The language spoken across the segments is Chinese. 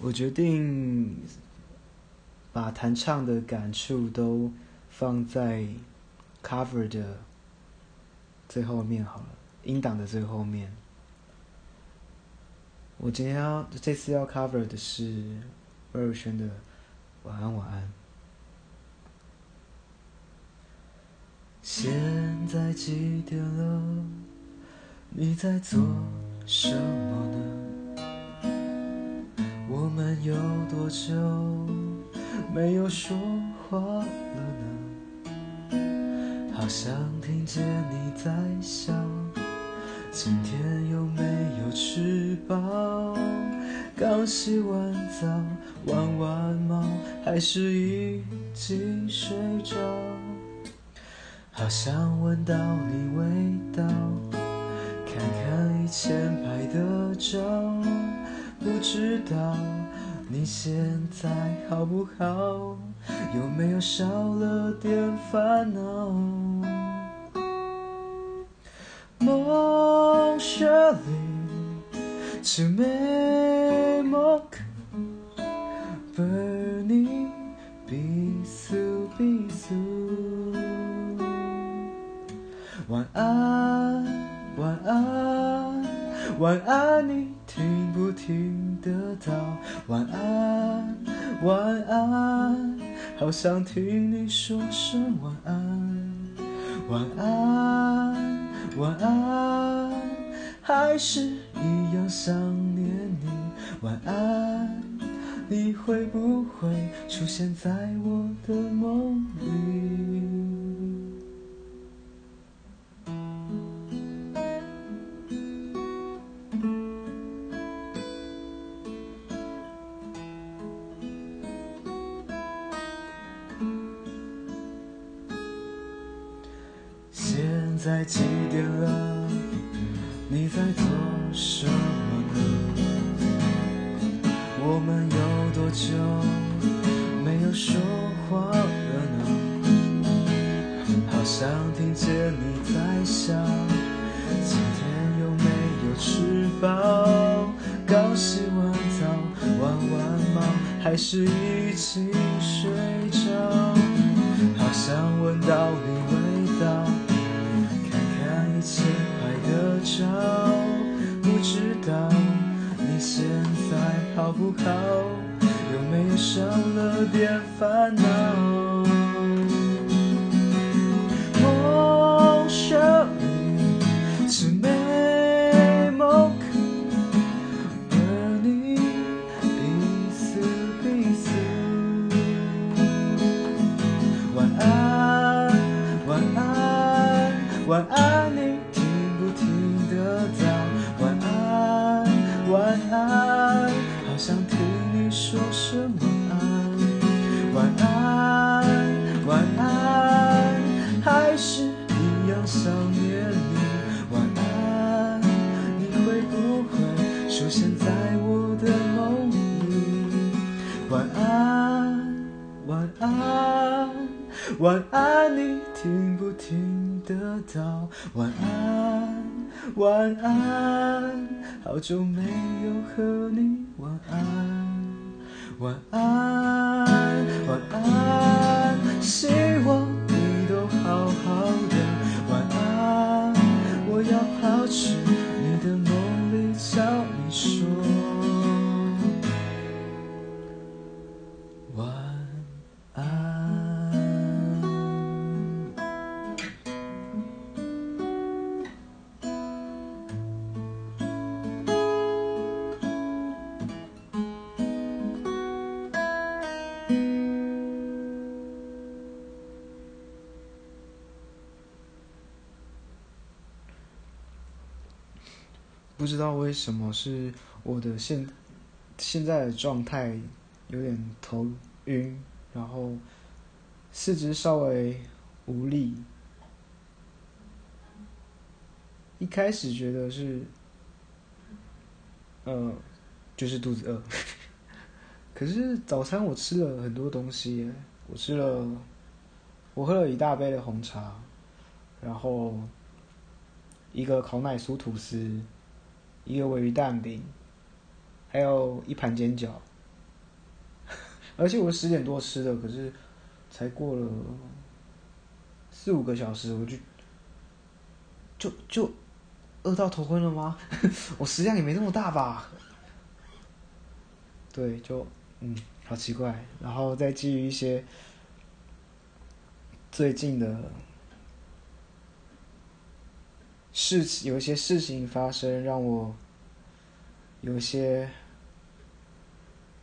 我决定把弹唱的感触都放在 cover 的最后面好了，音档的最后面。我今天要这次要 cover 的是二轩的《晚安晚安》。现在几点了？你在做什么呢？我们有多久没有说话了呢？好想听见你在笑。今天有没有吃饱？刚洗完澡，玩完猫，还是已经睡着？好想闻到你味道，看看以前拍的照，不知道你现在好不好？有没有少了点烦恼？梦雪里，青梅莫克，burning 比苏比苏。晚安，晚安，晚安，你晚安，晚安，好想听你说声晚安，晚安。晚安，还是一样想念你。晚安，你会不会出现在我的梦里？现在几点了？你在做什么呢？我们有多久没有说话了呢？好想听见你在笑。今天有没有吃饱？刚洗完澡，玩完猫，还是已经睡着？好想闻到你不好？有没有少了点烦恼？晚安，你听不听得到？晚安，晚安，好久没有和你晚安，晚安，晚安，希望你都好好的。晚安，我要跑去不知道为什么是我的现现在的状态有点头晕，然后四肢稍微无力。一开始觉得是，呃，就是肚子饿。可是早餐我吃了很多东西，我吃了，我喝了一大杯的红茶，然后一个烤奶酥吐司，一个鲔鱼蛋饼，还有一盘煎饺，而且我十点多吃的，可是才过了四五个小时，我就就就饿到头昏了吗？我食量也没那么大吧？对，就嗯，好奇怪。然后再基于一些最近的事情，有些事情发生，让我有些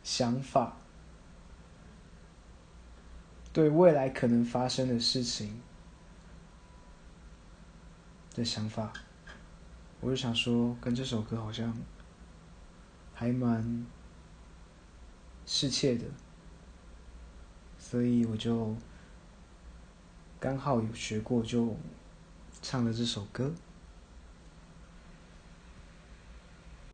想法，对未来可能发生的事情的想法，我就想说，跟这首歌好像还蛮。适切的，所以我就刚好有学过，就唱了这首歌。